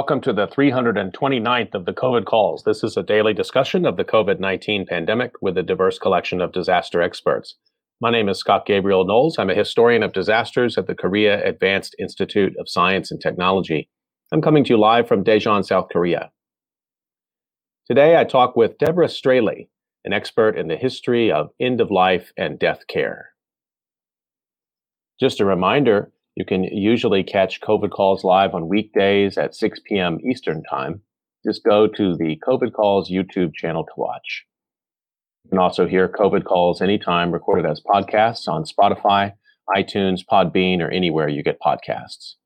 Welcome to the 329th of the COVID calls. This is a daily discussion of the COVID 19 pandemic with a diverse collection of disaster experts. My name is Scott Gabriel Knowles. I'm a historian of disasters at the Korea Advanced Institute of Science and Technology. I'm coming to you live from Daejeon, South Korea. Today, I talk with Deborah Straley, an expert in the history of end of life and death care. Just a reminder you can usually catch COVID calls live on weekdays at 6 p.m. Eastern Time. Just go to the COVID Calls YouTube channel to watch. You can also hear COVID calls anytime recorded as podcasts on Spotify, iTunes, Podbean, or anywhere you get podcasts.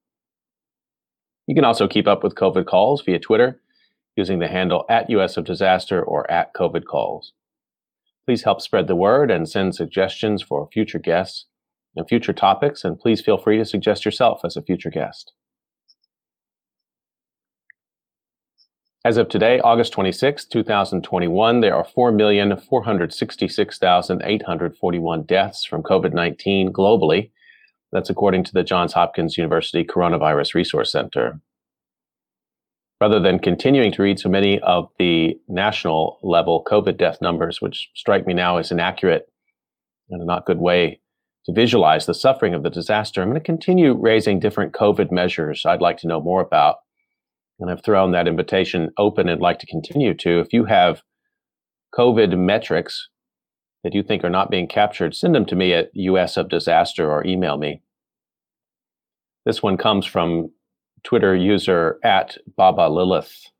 You can also keep up with COVID calls via Twitter using the handle at US of Disaster or at COVID calls. Please help spread the word and send suggestions for future guests and future topics, and please feel free to suggest yourself as a future guest. As of today, August 26, 2021, there are 4,466,841 deaths from COVID 19 globally. That's according to the Johns Hopkins University Coronavirus Resource Center. Rather than continuing to read so many of the national level COVID death numbers, which strike me now as inaccurate and a not good way to visualize the suffering of the disaster, I'm going to continue raising different COVID measures I'd like to know more about. And I've thrown that invitation open and like to continue to. If you have COVID metrics that you think are not being captured, send them to me at US of Disaster or email me. This one comes from Twitter user at Baba Lilith.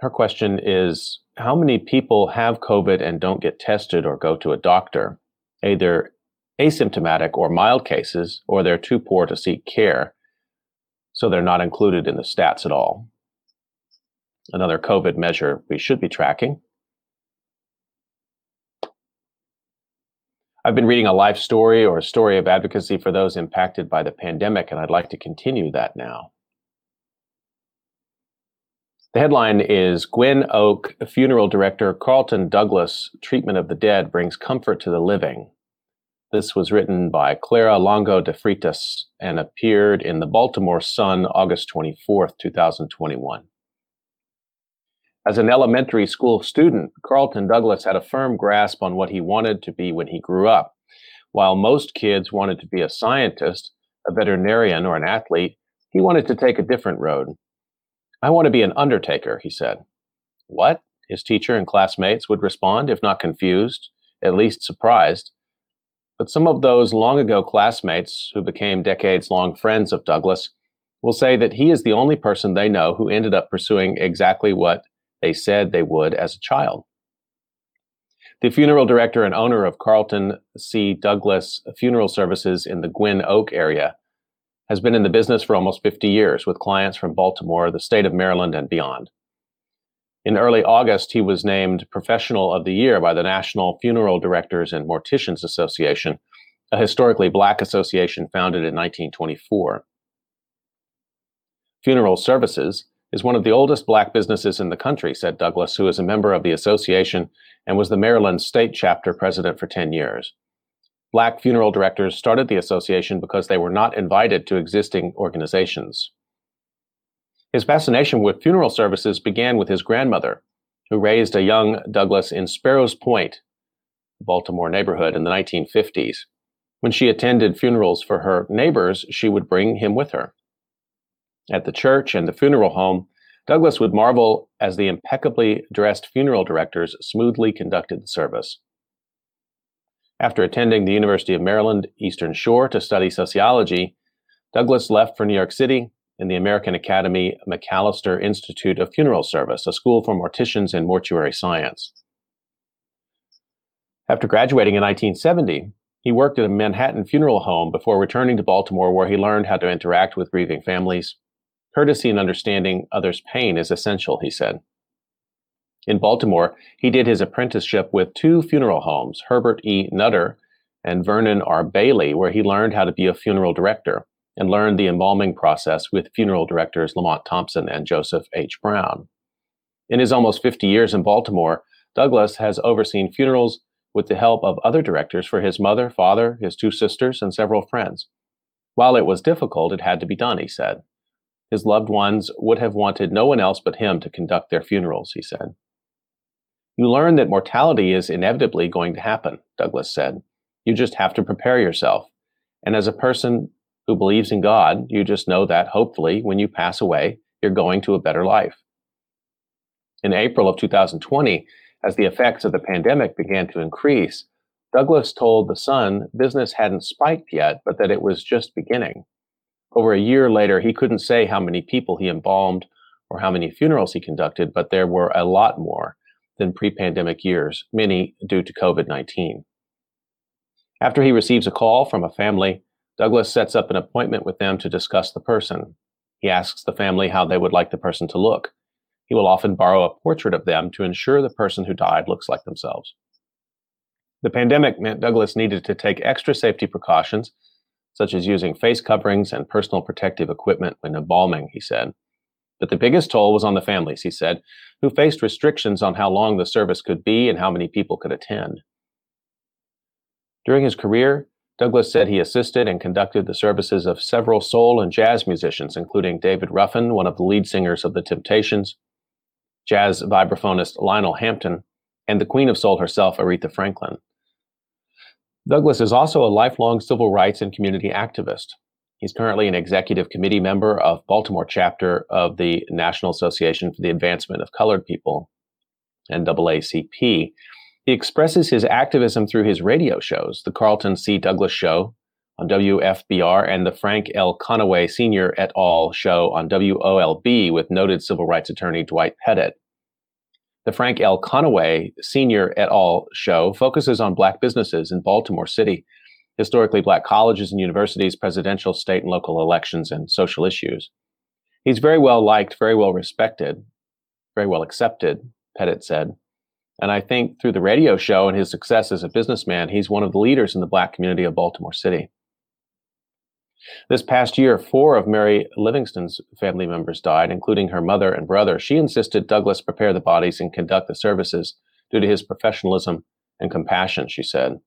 Her question is How many people have COVID and don't get tested or go to a doctor? Either asymptomatic or mild cases, or they're too poor to seek care, so they're not included in the stats at all. Another COVID measure we should be tracking. I've been reading a life story or a story of advocacy for those impacted by the pandemic, and I'd like to continue that now. The headline is Gwynn Oak funeral director Carlton Douglas treatment of the dead brings comfort to the living. This was written by Clara Longo de Freitas and appeared in the Baltimore Sun August 24, 2021. As an elementary school student, Carlton Douglas had a firm grasp on what he wanted to be when he grew up. While most kids wanted to be a scientist, a veterinarian, or an athlete, he wanted to take a different road. I want to be an undertaker, he said. What? His teacher and classmates would respond, if not confused, at least surprised. But some of those long ago classmates who became decades long friends of Douglas will say that he is the only person they know who ended up pursuing exactly what they said they would as a child. The funeral director and owner of Carlton C. Douglas Funeral Services in the Gwynn Oak area has been in the business for almost 50 years with clients from Baltimore, the state of Maryland, and beyond. In early August, he was named Professional of the Year by the National Funeral Directors and Morticians Association, a historically black association founded in 1924. Funeral Services is one of the oldest black businesses in the country, said Douglas, who is a member of the association and was the Maryland state chapter president for 10 years. Black funeral directors started the association because they were not invited to existing organizations. His fascination with funeral services began with his grandmother, who raised a young Douglas in Sparrows Point, Baltimore neighborhood, in the 1950s. When she attended funerals for her neighbors, she would bring him with her. At the church and the funeral home, Douglas would marvel as the impeccably dressed funeral directors smoothly conducted the service. After attending the University of Maryland Eastern Shore to study sociology, Douglas left for New York City in the American Academy McAllister Institute of Funeral Service, a school for morticians and mortuary science. After graduating in 1970, he worked at a Manhattan funeral home before returning to Baltimore, where he learned how to interact with grieving families. Courtesy and understanding others' pain is essential, he said. In Baltimore, he did his apprenticeship with two funeral homes, Herbert E. Nutter and Vernon R. Bailey, where he learned how to be a funeral director and learned the embalming process with funeral directors Lamont Thompson and Joseph H. Brown. In his almost 50 years in Baltimore, Douglas has overseen funerals with the help of other directors for his mother, father, his two sisters, and several friends. While it was difficult, it had to be done, he said. His loved ones would have wanted no one else but him to conduct their funerals, he said. You learn that mortality is inevitably going to happen, Douglas said. You just have to prepare yourself. And as a person who believes in God, you just know that hopefully when you pass away, you're going to a better life. In April of 2020, as the effects of the pandemic began to increase, Douglas told The Sun business hadn't spiked yet, but that it was just beginning. Over a year later, he couldn't say how many people he embalmed or how many funerals he conducted, but there were a lot more than pre pandemic years, many due to COVID 19. After he receives a call from a family, Douglas sets up an appointment with them to discuss the person. He asks the family how they would like the person to look. He will often borrow a portrait of them to ensure the person who died looks like themselves. The pandemic meant Douglas needed to take extra safety precautions, such as using face coverings and personal protective equipment when embalming, he said. But the biggest toll was on the families, he said, who faced restrictions on how long the service could be and how many people could attend. During his career, Douglas said he assisted and conducted the services of several soul and jazz musicians, including David Ruffin, one of the lead singers of The Temptations, jazz vibraphonist Lionel Hampton, and the Queen of Soul herself, Aretha Franklin. Douglas is also a lifelong civil rights and community activist. He's currently an executive committee member of Baltimore chapter of the National Association for the Advancement of Colored People, NAACP, he expresses his activism through his radio shows, The Carlton C. Douglas Show on WFBR and the Frank L. Conaway Sr. et al. show on WOLB with noted civil rights attorney Dwight Pettit. The Frank L. Conaway Sr. et al. show focuses on Black businesses in Baltimore City, historically Black colleges and universities, presidential, state, and local elections, and social issues. He's very well liked, very well respected, very well accepted, Pettit said. And I think through the radio show and his success as a businessman, he's one of the leaders in the black community of Baltimore City. This past year, four of Mary Livingston's family members died, including her mother and brother. She insisted Douglas prepare the bodies and conduct the services due to his professionalism and compassion, she said.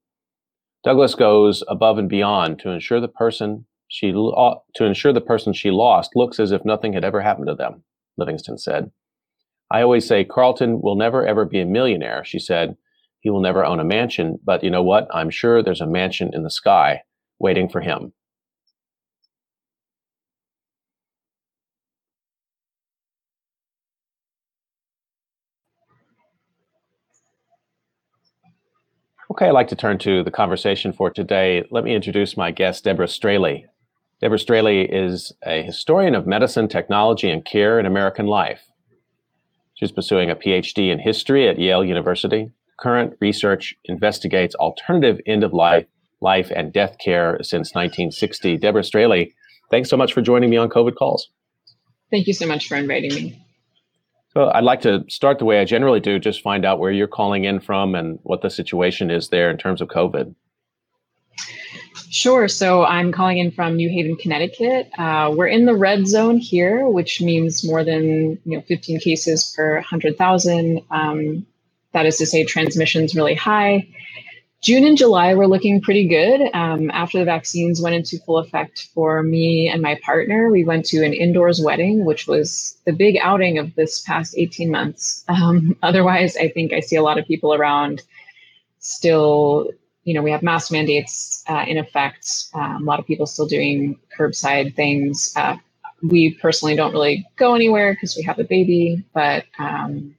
Douglas goes above and beyond to ensure the person she lo- uh, to ensure the person she lost looks as if nothing had ever happened to them, Livingston said. I always say Carlton will never ever be a millionaire. She said, he will never own a mansion, but you know what? I'm sure there's a mansion in the sky waiting for him. Okay, I'd like to turn to the conversation for today. Let me introduce my guest, Deborah Straley. Deborah Straley is a historian of medicine, technology, and care in American life. She's pursuing a PhD in history at Yale University. Current research investigates alternative end of life, life and death care since 1960. Deborah Straley, thanks so much for joining me on COVID Calls. Thank you so much for inviting me. So I'd like to start the way I generally do, just find out where you're calling in from and what the situation is there in terms of COVID. Sure. So I'm calling in from New Haven, Connecticut. Uh, we're in the red zone here, which means more than you know 15 cases per 100,000. Um, that is to say, transmission's really high. June and July were looking pretty good. Um, after the vaccines went into full effect for me and my partner, we went to an indoors wedding, which was the big outing of this past 18 months. Um, otherwise, I think I see a lot of people around still you know, we have mask mandates uh, in effect. Um, a lot of people still doing curbside things. Uh, we personally don't really go anywhere because we have a baby, but um,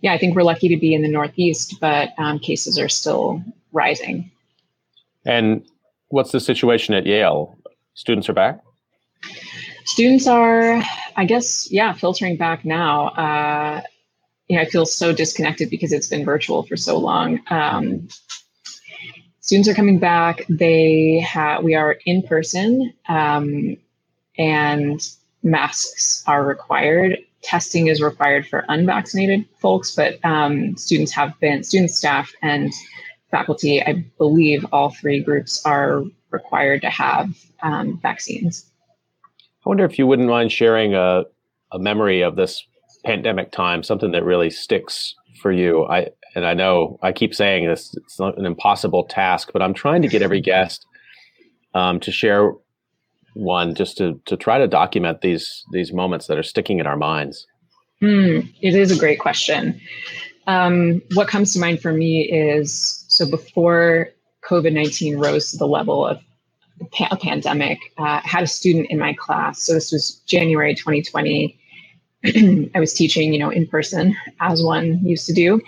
yeah, I think we're lucky to be in the Northeast, but um, cases are still rising. And what's the situation at Yale? Students are back? Students are, I guess, yeah, filtering back now. Uh, yeah, I feel so disconnected because it's been virtual for so long. Um, students are coming back. They have we are in person, um, and masks are required. Testing is required for unvaccinated folks, but um, students have been students, staff, and faculty. I believe all three groups are required to have um, vaccines. I wonder if you wouldn't mind sharing a, a memory of this pandemic time, something that really sticks for you. I and I know I keep saying this, it's not an impossible task, but I'm trying to get every guest um, to share one just to to try to document these these moments that are sticking in our minds? Mm, it is a great question. Um, what comes to mind for me is so before COVID 19 rose to the level of a pandemic, uh, I had a student in my class. So this was January 2020. I was teaching, you know, in person as one used to do.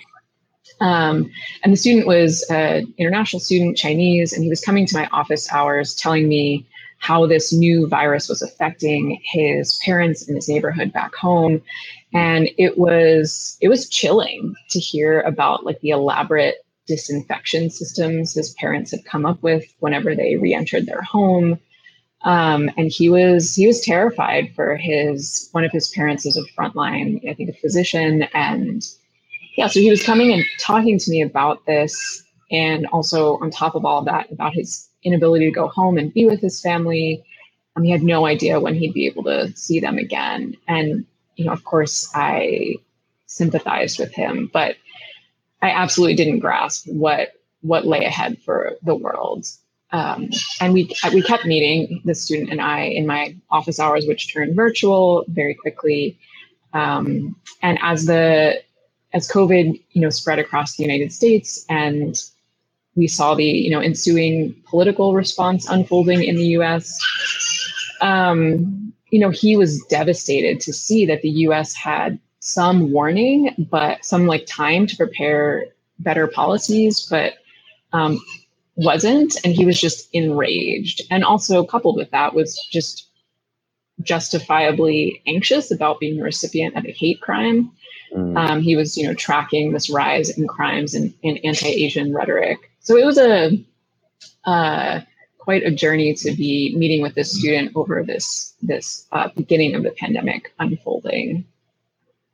Um, and the student was an international student, Chinese, and he was coming to my office hours telling me how this new virus was affecting his parents in his neighborhood back home. And it was it was chilling to hear about like the elaborate disinfection systems his parents had come up with whenever they re-entered their home. Um, and he was he was terrified for his one of his parents is a frontline, I think a physician, and yeah, so he was coming and talking to me about this, and also on top of all that, about his inability to go home and be with his family. Um, he had no idea when he'd be able to see them again, and you know, of course, I sympathized with him, but I absolutely didn't grasp what what lay ahead for the world. Um, and we we kept meeting the student and I in my office hours, which turned virtual very quickly. Um, and as the as COVID you know spread across the United States and we saw the you know ensuing political response unfolding in the U.S. Um, you know, he was devastated to see that the U.S. had some warning, but some like time to prepare better policies, but um, wasn't. And he was just enraged. And also, coupled with that, was just justifiably anxious about being the recipient of a hate crime. Mm. Um, he was, you know, tracking this rise in crimes and, and anti-Asian rhetoric. So it was a uh, quite a journey to be meeting with this student over this this uh, beginning of the pandemic unfolding.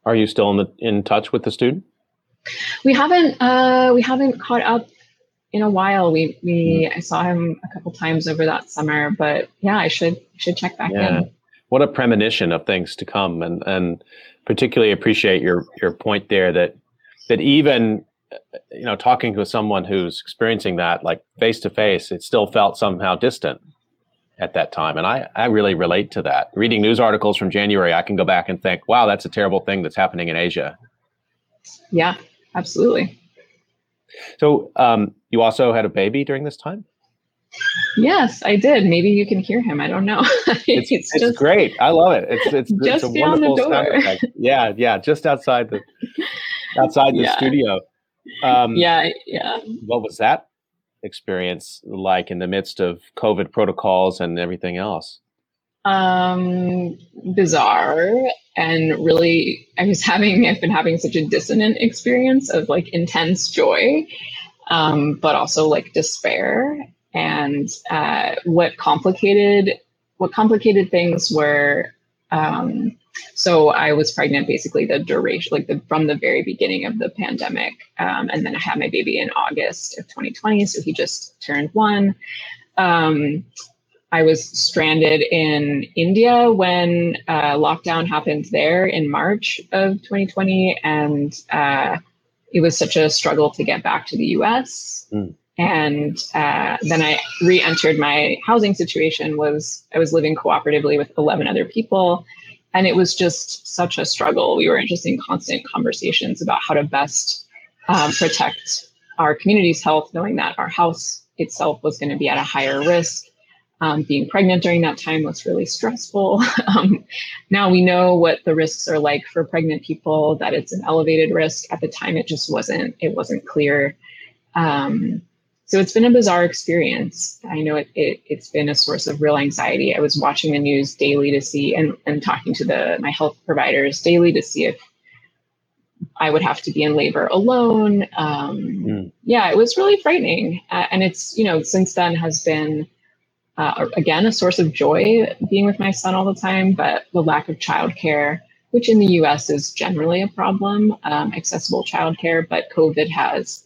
Are you still in the, in touch with the student? We haven't uh, we haven't caught up in a while. We we I saw him a couple times over that summer, but yeah, I should should check back yeah. in. What a premonition of things to come, and and particularly appreciate your your point there that that even you know talking to someone who's experiencing that like face to face, it still felt somehow distant at that time. And I, I really relate to that. Reading news articles from January, I can go back and think, wow, that's a terrible thing that's happening in Asia. Yeah, absolutely. So um, you also had a baby during this time? Yes, I did. Maybe you can hear him. I don't know. it's, it's, it's just, great. I love it. It's it's, just it's a wonderful sound effect. Yeah, yeah, just outside the outside the yeah. studio. Um, yeah, yeah. What was that experience like in the midst of COVID protocols and everything else? Um, bizarre and really, I was having, I've been having such a dissonant experience of like intense joy, um, but also like despair. And uh, what complicated, what complicated things were um, so I was pregnant basically the duration, like the from the very beginning of the pandemic, um, and then I had my baby in August of 2020. So he just turned one. Um, I was stranded in India when uh, lockdown happened there in March of 2020, and uh, it was such a struggle to get back to the U.S. Mm. And uh, then I re-entered my housing situation. Was I was living cooperatively with 11 other people and it was just such a struggle. We were just in constant conversations about how to best um, protect our community's health, knowing that our house itself was going to be at a higher risk. Um, being pregnant during that time was really stressful. um, now we know what the risks are like for pregnant people, that it's an elevated risk. At the time, it just wasn't. It wasn't clear. Um, so it's been a bizarre experience. I know it, it has been a source of real anxiety. I was watching the news daily to see and, and talking to the my health providers daily to see if I would have to be in labor alone. Um, mm. Yeah, it was really frightening. Uh, and it's, you know, since then has been, uh, again, a source of joy being with my son all the time, but the lack of childcare, which in the US is generally a problem, um, accessible childcare, but COVID has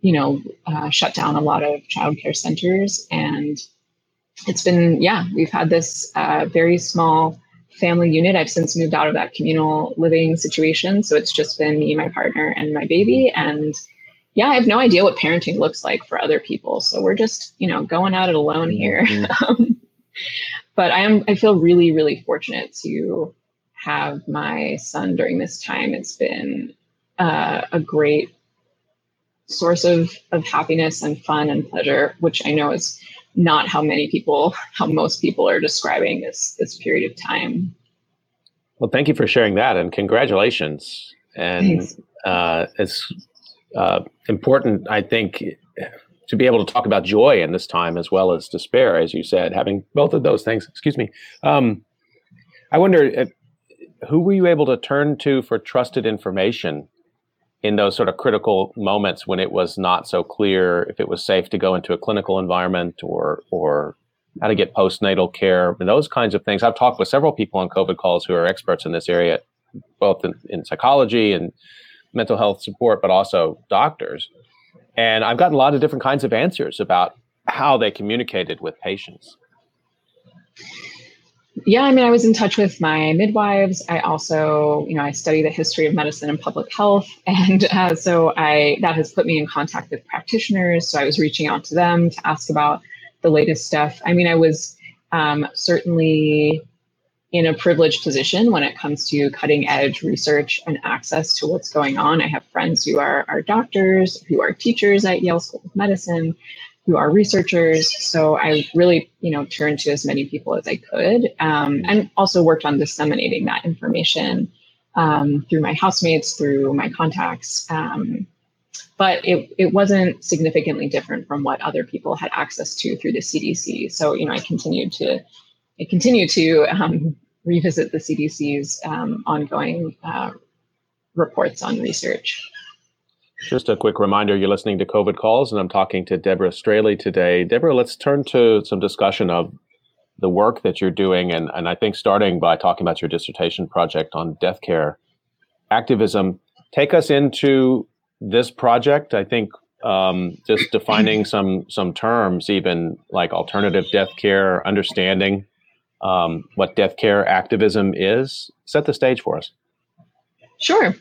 you know, uh, shut down a lot of childcare centers. And it's been, yeah, we've had this uh, very small family unit. I've since moved out of that communal living situation. So it's just been me, my partner, and my baby. And yeah, I have no idea what parenting looks like for other people. So we're just, you know, going at it alone here. Mm-hmm. but I am I feel really really fortunate to have my son during this time. It's been uh, a great source of of happiness and fun and pleasure, which I know is not how many people, how most people are describing this this period of time. Well, thank you for sharing that, and congratulations. And uh, it's uh, important, I think, to be able to talk about joy in this time as well as despair, as you said, having both of those things. Excuse me. Um, I wonder, if, who were you able to turn to for trusted information in those sort of critical moments when it was not so clear if it was safe to go into a clinical environment or or how to get postnatal care and those kinds of things. I've talked with several people on COVID calls who are experts in this area, both in, in psychology and mental health support, but also doctors. And I've gotten a lot of different kinds of answers about how they communicated with patients. Yeah, I mean, I was in touch with my midwives. I also, you know, I study the history of medicine and public health, and uh, so I that has put me in contact with practitioners. So I was reaching out to them to ask about the latest stuff. I mean, I was um, certainly in a privileged position when it comes to cutting edge research and access to what's going on. I have friends who are, are doctors, who are teachers at Yale School of Medicine, who are researchers. So I really, you know, turned to as many people as I could, um, and also worked on disseminating that information um, through my housemates, through my contacts. Um, but it, it wasn't significantly different from what other people had access to through the CDC. So, you know, I continued to I continued to um, revisit the CDC's um, ongoing uh, reports on research. Just a quick reminder you're listening to COVID Calls, and I'm talking to Deborah Straley today. Deborah, let's turn to some discussion of the work that you're doing, and, and I think starting by talking about your dissertation project on death care activism. Take us into this project. I think um, just defining some some terms, even like alternative death care, understanding um, what death care activism is. Set the stage for us. Sure.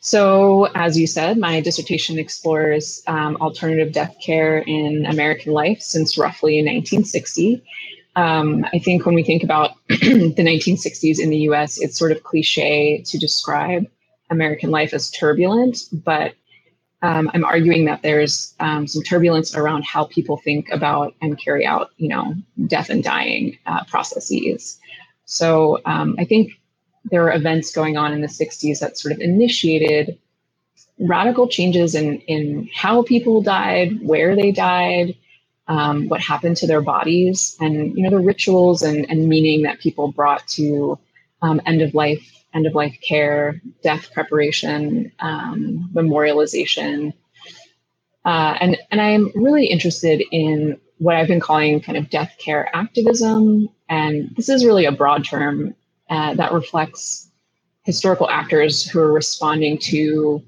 So, as you said, my dissertation explores um, alternative death care in American life since roughly 1960. Um, I think when we think about the 1960s in the US, it's sort of cliche to describe American life as turbulent, but um, I'm arguing that there's um, some turbulence around how people think about and carry out, you know, death and dying uh, processes. So um, I think there were events going on in the 60s that sort of initiated radical changes in in how people died, where they died, um, what happened to their bodies, and you know the rituals and, and meaning that people brought to um, end of life end of life care, death preparation, um, memorialization. Uh, and, and I'm really interested in what I've been calling kind of death care activism. And this is really a broad term uh, that reflects historical actors who are responding to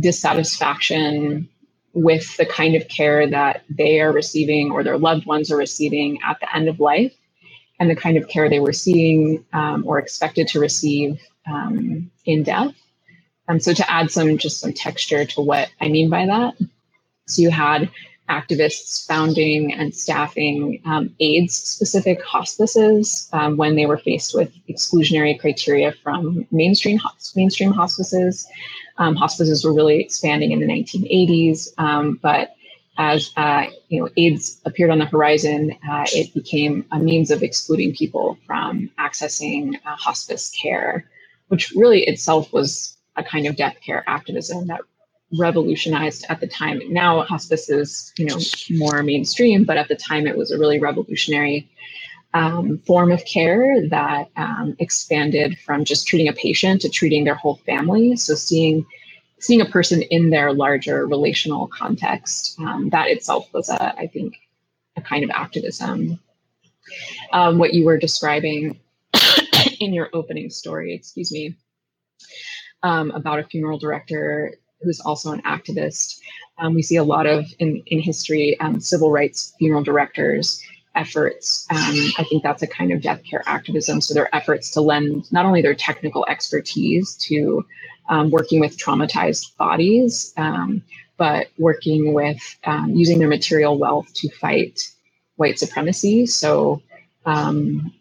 dissatisfaction with the kind of care that they are receiving or their loved ones are receiving at the end of life and the kind of care they were seeing um, or expected to receive um, in death. Um, so to add some just some texture to what I mean by that, so you had activists founding and staffing um, AIDS specific hospices um, when they were faced with exclusionary criteria from mainstream mainstream hospices. Um, hospices were really expanding in the 1980s, um, but as uh, you know, AIDS appeared on the horizon, uh, it became a means of excluding people from accessing uh, hospice care which really itself was a kind of death care activism that revolutionized at the time. Now hospice is, you know, more mainstream, but at the time it was a really revolutionary um, form of care that um, expanded from just treating a patient to treating their whole family. So seeing seeing a person in their larger relational context, um, that itself was a, I think, a kind of activism. Um, what you were describing in your opening story, excuse me, um, about a funeral director who's also an activist. Um, we see a lot of in, in history um, civil rights funeral directors efforts. Um, I think that's a kind of death care activism. So their efforts to lend not only their technical expertise to um, working with traumatized bodies, um, but working with using their material wealth to fight white supremacy. So um,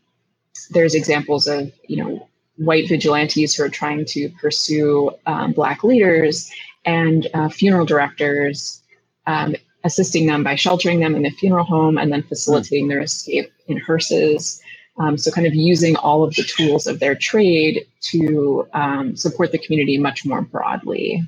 there's examples of you know white vigilantes who are trying to pursue um, black leaders and uh, funeral directors um, assisting them by sheltering them in the funeral home and then facilitating their escape in hearses. Um, so, kind of using all of the tools of their trade to um, support the community much more broadly.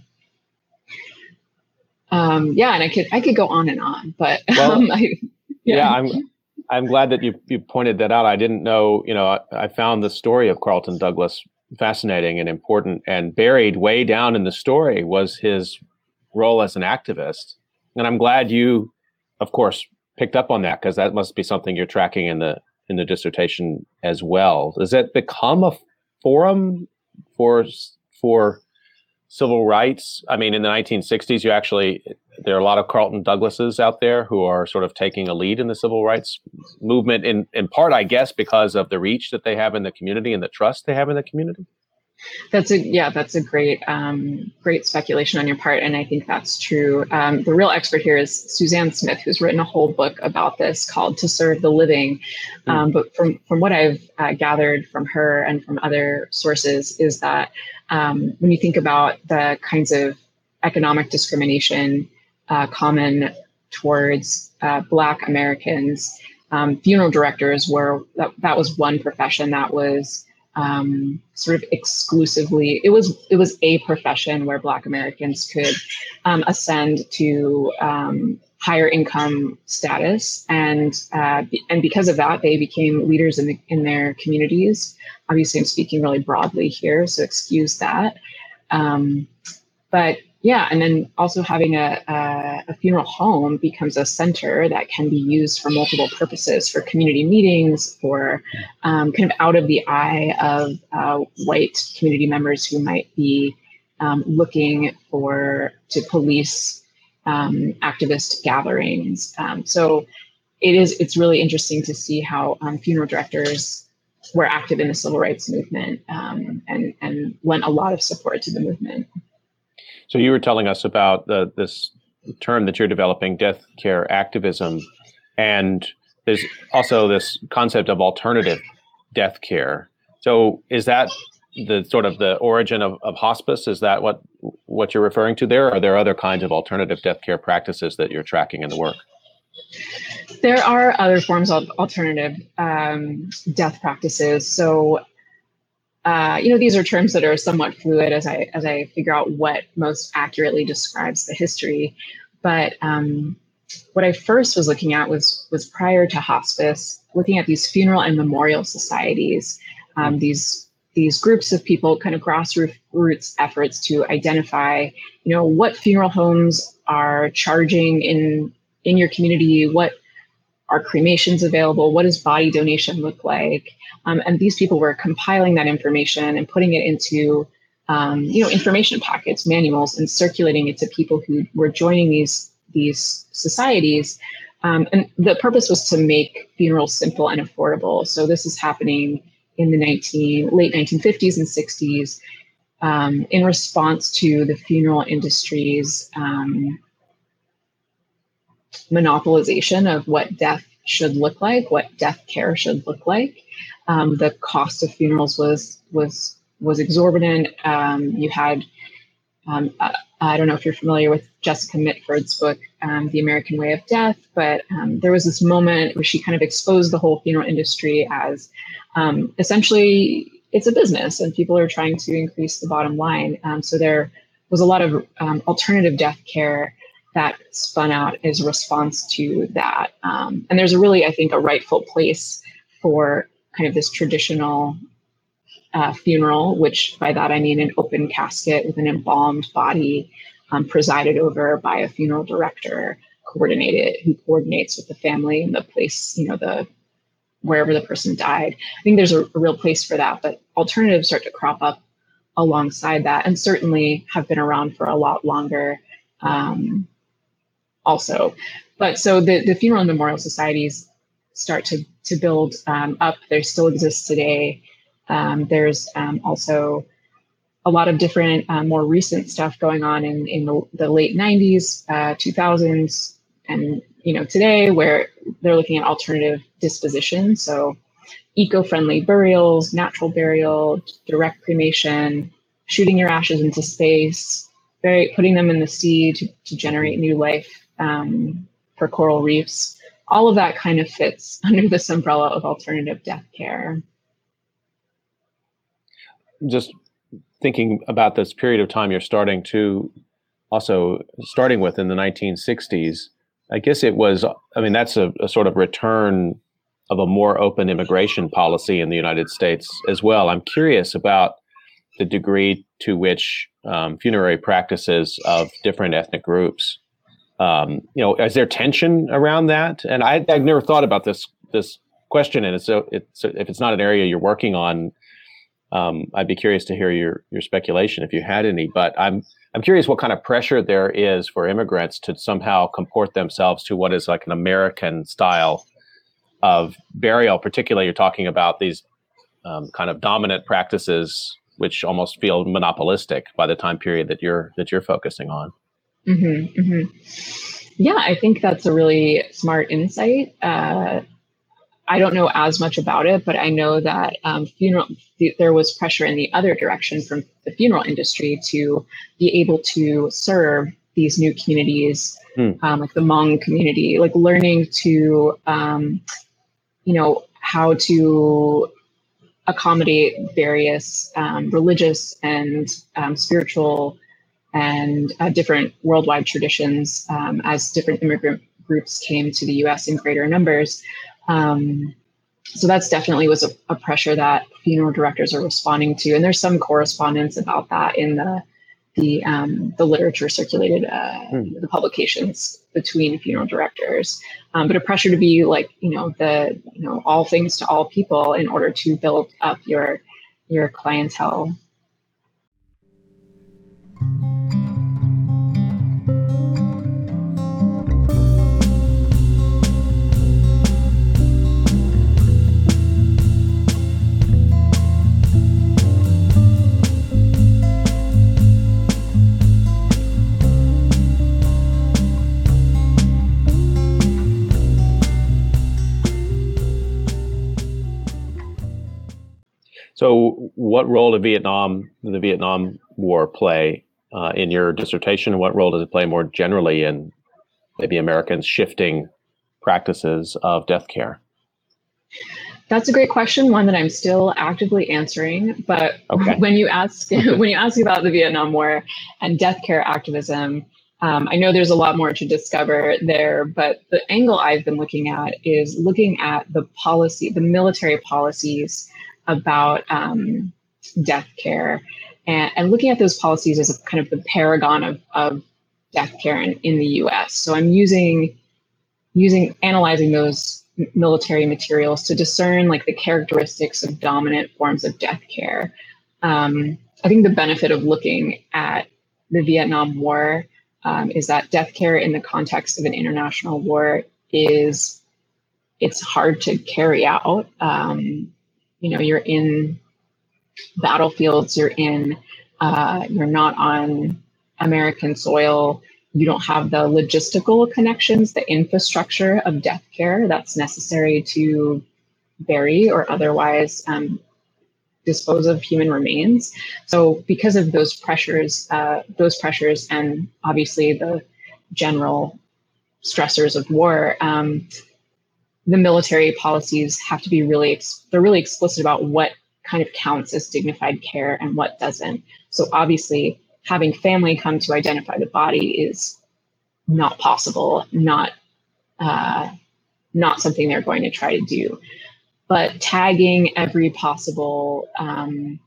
Um, yeah, and I could I could go on and on, but well, um, I, yeah. yeah, I'm I'm glad that you you pointed that out. I didn't know, you know, I, I found the story of Carlton Douglas fascinating and important, and buried way down in the story was his role as an activist and I'm glad you, of course, picked up on that because that must be something you're tracking in the in the dissertation as well. Does it become a forum for for civil rights? I mean, in the 1960s, you actually there are a lot of Carlton Douglases out there who are sort of taking a lead in the civil rights movement. In in part, I guess, because of the reach that they have in the community and the trust they have in the community. That's a yeah, that's a great um, great speculation on your part, and I think that's true. Um, the real expert here is Suzanne Smith, who's written a whole book about this called "To Serve the Living." Hmm. Um, but from from what I've uh, gathered from her and from other sources, is that um, when you think about the kinds of economic discrimination uh, common towards uh, Black Americans, um, funeral directors were that, that was one profession that was um, sort of exclusively it was it was a profession where black americans could um, ascend to um, higher income status. And uh, and because of that they became leaders in, the, in their communities. Obviously i'm speaking really broadly here so excuse that. Um, but yeah, and then also having a, a, a, funeral home becomes a center that can be used for multiple purposes for community meetings, for um, kind of out of the eye of uh, white community members who might be um, looking for to police um, activist gatherings. Um, so it is it's really interesting to see how um, funeral directors were active in the civil rights movement um, and and lent a lot of support to the movement. So you were telling us about the, this term that you're developing, death care activism, and there's also this concept of alternative death care. So is that the sort of the origin of, of hospice? Is that what what you're referring to there? Are there other kinds of alternative death care practices that you're tracking in the work? There are other forms of alternative um, death practices. So uh, you know, these are terms that are somewhat fluid as I as I figure out what most accurately describes the history. But um, what I first was looking at was was prior to hospice, looking at these funeral and memorial societies, um, these these groups of people, kind of grassroots efforts to identify, you know, what funeral homes are charging in in your community, what are cremations available, what does body donation look like, um, and these people were compiling that information and putting it into um, you know information packets, manuals, and circulating it to people who were joining these these societies. Um, and the purpose was to make funerals simple and affordable. So this is happening in the 19 late 1950s and 60s um, in response to the funeral industry's um, monopolization of what death should look like, what death care should look like. Um, the cost of funerals was was was exorbitant. Um, you had um, I, I, don't know if you're familiar with Jessica Mitford's book, um, The American Way of Death, but um, there was this moment where she kind of exposed the whole funeral industry as um, essentially it's a business and people are trying to increase the bottom line. so there was a lot of alternative death care that spun out as a response to that. Um, and there's a really, I think, a rightful place for kind of this traditional uh, funeral, which by that I mean an open casket with an embalmed body um, presided over by a funeral director, coordinated who coordinates with the family and the place, you know, the wherever the person died. I think there's a, a real place for that, but alternatives start to crop up alongside that, and certainly have been around for a lot longer. Um, also. But so the, the funeral and memorial societies start to, to build um, up. They still exist today. Um, there's um, also a lot of different, uh, more recent stuff going on in, in the, the late 90s, uh, 2000s, and you know today where they're looking at alternative disposition. So eco-friendly burials, natural burial, direct cremation, shooting your ashes into space, very putting them in the sea to, to generate new life um, for coral reefs. All of that kind of fits under this umbrella of alternative death care. Just thinking about this period of time you're starting to also starting with in the 1960s, I guess it was, I mean, that's a, a sort of return of a more open immigration policy in the United States as well. I'm curious about the degree to which um, funerary practices of different ethnic groups, um, you know, is there tension around that? And I, I've never thought about this this question, and so it's if it's not an area you're working on, um, I'd be curious to hear your your speculation if you had any. But I'm I'm curious what kind of pressure there is for immigrants to somehow comport themselves to what is like an American style of burial. Particularly, you're talking about these um, kind of dominant practices which almost feel monopolistic by the time period that you're that you're focusing on. Mm-hmm, mm-hmm. Yeah, I think that's a really smart insight. Uh, I don't know as much about it, but I know that um, funeral th- there was pressure in the other direction from the funeral industry to be able to serve these new communities, hmm. um, like the Hmong community, like learning to, um, you know, how to accommodate various um, religious and um, spiritual and uh, different worldwide traditions um, as different immigrant groups came to the US in greater numbers. Um, so that's definitely was a, a, pressure that funeral directors are responding to. And there's some correspondence about that in the the um, the literature circulated, uh, hmm. the publications between funeral directors, um, but a pressure to be like you know the you know all things to all people in order to build up your your clientele. So, what role did Vietnam, the Vietnam War, play uh, in your dissertation, and what role does it play more generally in maybe Americans shifting practices of death care? That's a great question, one that I'm still actively answering. But okay. when you ask when you ask about the Vietnam War and death care activism, um, I know there's a lot more to discover there, but the angle I've been looking at is looking at the policy, the military policies about um, death care and, and, looking at those policies as a kind of the paragon of, of death care in, in the US. So I'm using using analyzing those military materials to discern like the characteristics of dominant forms of death care. Um, I think the benefit of looking at the Vietnam War um, is that death care in the context of an international war is it's hard to carry out. Um, you know you're in battlefields you're in uh, you're not on american soil you don't have the logistical connections the infrastructure of death care that's necessary to bury or otherwise um, dispose of human remains. So because of those pressures uh, those pressures and obviously the general stressors of war um, the military policies have to be really they're really explicit about what kind of counts as dignified care and what doesn't. So obviously having family come to identify the body is not possible not uh, not something they're going to try to do. But tagging every possible um,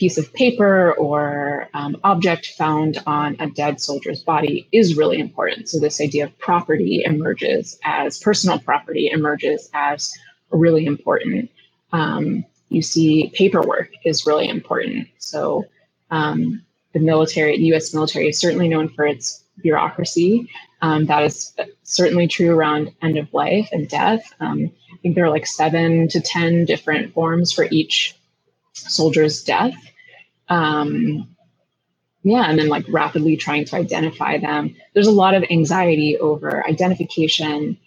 piece of paper or um, object found on a dead soldier's body is really important. So, this idea of property emerges as personal property emerges as really important. Um, you see, paperwork is really important. So, um, the military, the US military, is certainly known for its bureaucracy. Um, that is certainly true around end of life and death. Um, I think there are like seven to 10 different forms for each soldier's death um, yeah, and then like rapidly trying to identify them. There's a lot of anxiety over identification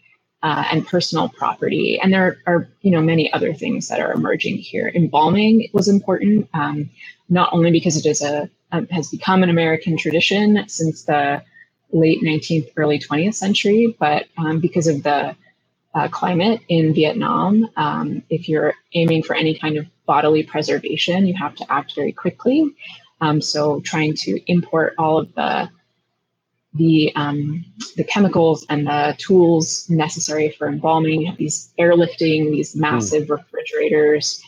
uh, and personal property. And there are, you know, many other things that are emerging here. Embalming was important, um, not only because it is a, a, has become an American tradition since the late 19th, early 20th century, but um, because of the uh, climate in Vietnam, um, if you're aiming for any kind of bodily preservation, you have to act very quickly. Um, so trying to import all of the the um, the chemicals and the tools necessary for embalming. You have these airlifting, these hmm. massive mm. refrigerators.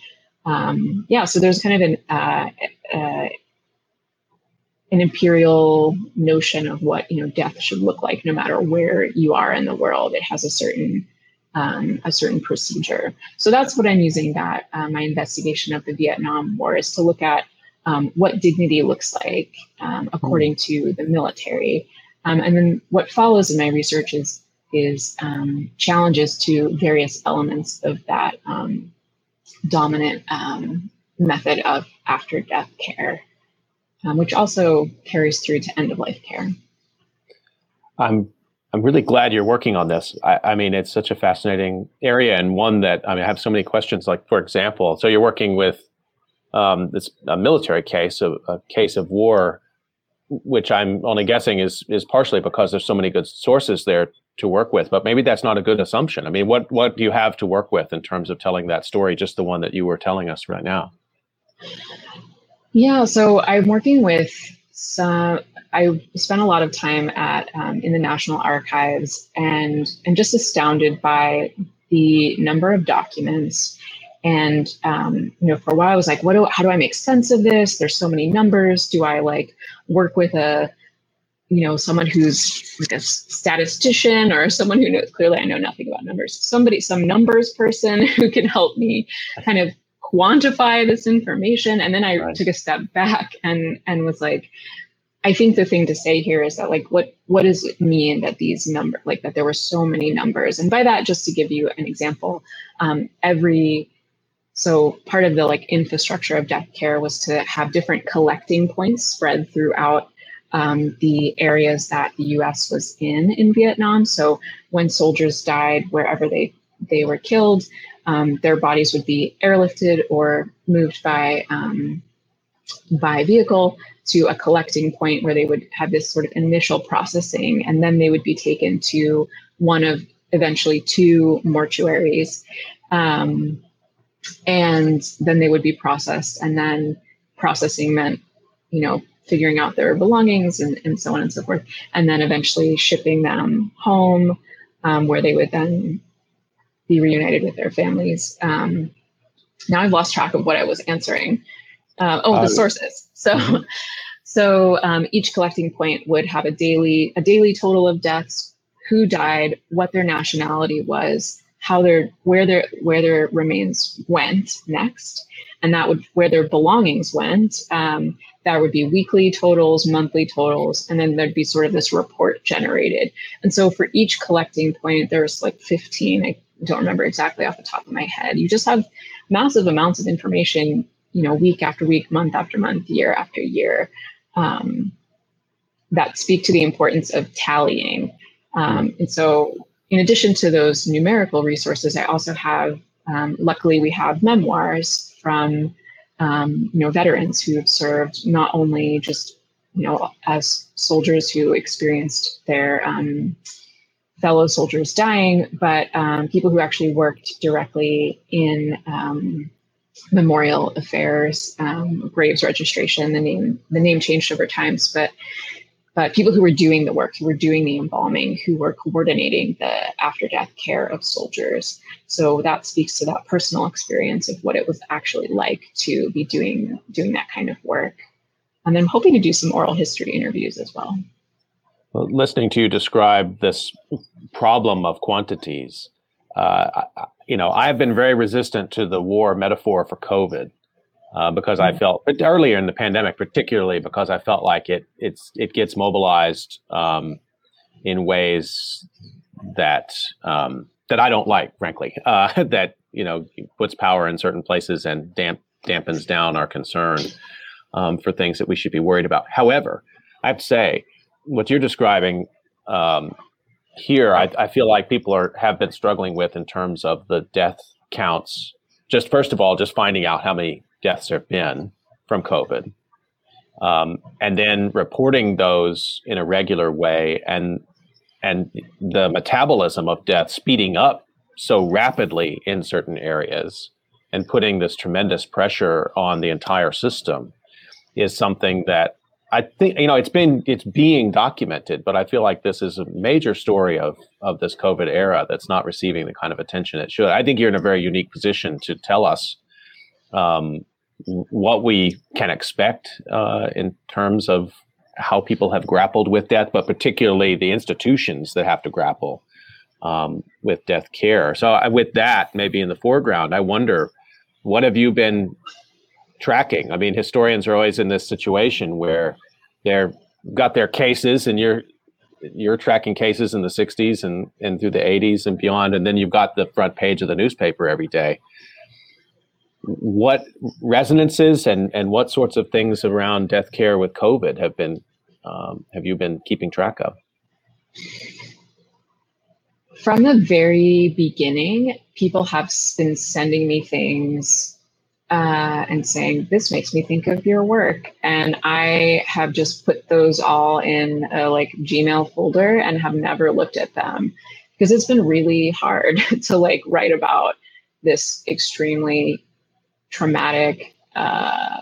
Um, yeah, so there's kind of an uh, uh, an imperial notion of what you know death should look like, no matter where you are in the world. It has a certain um, a certain procedure. So that's what I'm using that uh, my investigation of the Vietnam War is to look at um, what dignity looks like um, according to the military. Um, and then what follows in my research is, is um, challenges to various elements of that um, dominant um, method of after death care, um, which also carries through to end of life care. I'm I'm really glad you're working on this. I, I, mean, it's such a fascinating area and one that I mean, I have so many questions. Like, for example, so you're working with um, this a military case, a, a case of war which I'm only guessing is is partially because there's so many good sources there to work with. But maybe that's not a good assumption. I mean, what what do you have to work with in terms of telling that story? Just the one that you were telling us right now. Yeah, so I'm working with some. I spent a lot of time at um, in the National Archives, and and just astounded by the number of documents and um, you know, for a while, I was like, "What? Do, how do I make sense of this? There's so many numbers. Do I like work with a, you know, someone who's like a statistician or someone who knows? Clearly, I know nothing about numbers. Somebody, some numbers person who can help me kind of quantify this information." And then I right. took a step back and and was like, I think the thing to say here is that like what what does it mean that these numbers like that there were so many numbers and by that just to give you an example um, every so part of the like infrastructure of death care was to have different collecting points spread throughout um, the areas that the U.S. was in in Vietnam. So when soldiers died, wherever they they were killed, um, their bodies would be airlifted or moved by um, by vehicle to a collecting point where they would have this sort of initial processing, and then they would be taken to one of eventually two mortuaries. Um, and then they would be processed and then processing meant you know figuring out their belongings and, and so on and so forth and then eventually shipping them home um, where they would then be reunited with their families. Um, now i've lost track of what i was answering. Uh, oh the uh, sources so mm-hmm. so um, each collecting point would have a daily a daily total of deaths who died what their nationality was how their where their where their remains went next, and that would where their belongings went. Um, that would be weekly totals, monthly totals, and then there'd be sort of this report generated. And so for each collecting point, there's like 15. I don't remember exactly off the top of my head. You just have massive amounts of information, you know, week after week, month after month, year after year, um, that speak to the importance of tallying. Um, and so in addition to those numerical resources, I also have, um, luckily, we have memoirs from um, you know veterans who have served not only just you know as soldiers who experienced their um, fellow soldiers dying, but um, people who actually worked directly in memorial affairs, um, graves registration. The name the name changed over times, but but people who were doing the work, who were doing the embalming, who were coordinating the after death care of soldiers. So that speaks to that personal experience of what it was actually like to be doing doing that kind of work. And then hoping to do some oral history interviews as well. well listening to you describe this problem of quantities, uh, you know, I have been very resistant to the war metaphor for COVID uh, because I mm-hmm. felt earlier in the pandemic, particularly because I felt like it it's it gets mobilized um, in ways that um, that I don't like, frankly. Uh, that you know puts power in certain places and damp dampens down our concern um, for things that we should be worried about. However, I have to say, what you're describing um, here I, I feel like people are have been struggling with in terms of the death counts. Just first of all, just finding out how many deaths there have been from COVID, um, and then reporting those in a regular way, and and the metabolism of death speeding up so rapidly in certain areas, and putting this tremendous pressure on the entire system, is something that I think you know it's been it's being documented, but I feel like this is a major story of of this COVID era that's not receiving the kind of attention it should. I think you're in a very unique position to tell us um, what we can expect uh, in terms of how people have grappled with death, but particularly the institutions that have to grapple um, with death care. So, uh, with that maybe in the foreground, I wonder what have you been tracking. I mean, historians are always in this situation where they're got their cases, and you're you're tracking cases in the 60s and and through the 80s and beyond, and then you've got the front page of the newspaper every day. What resonances and and what sorts of things around death care with COVID have been um, have you been keeping track of? From the very beginning, people have been sending me things uh, and saying, This makes me think of your work. And I have just put those all in a like Gmail folder and have never looked at them because it's been really hard to like write about this extremely traumatic uh,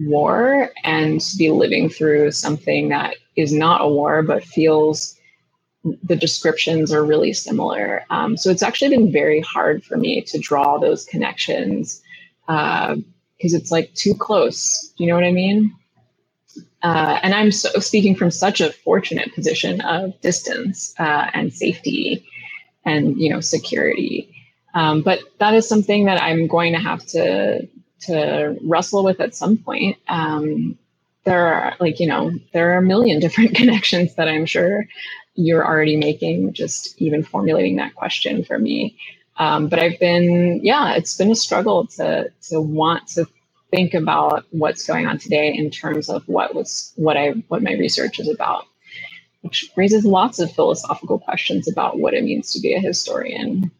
war and be living through something that is not a war but feels the descriptions are really similar. Um, so it's actually been very hard for me to draw those connections because uh, it's like too close. Do you know what I mean? Uh, and I'm so, speaking from such a fortunate position of distance uh, and safety and you know security. Um, but that is something that I'm going to have to to wrestle with at some point. Um, there are like you know there are a million different connections that I'm sure you're already making. Just even formulating that question for me um, but I've been, yeah, it's been a struggle to to want to think about what's going on today in terms of what was what I what my research is about, which raises lots of philosophical questions about what it means to be a historian.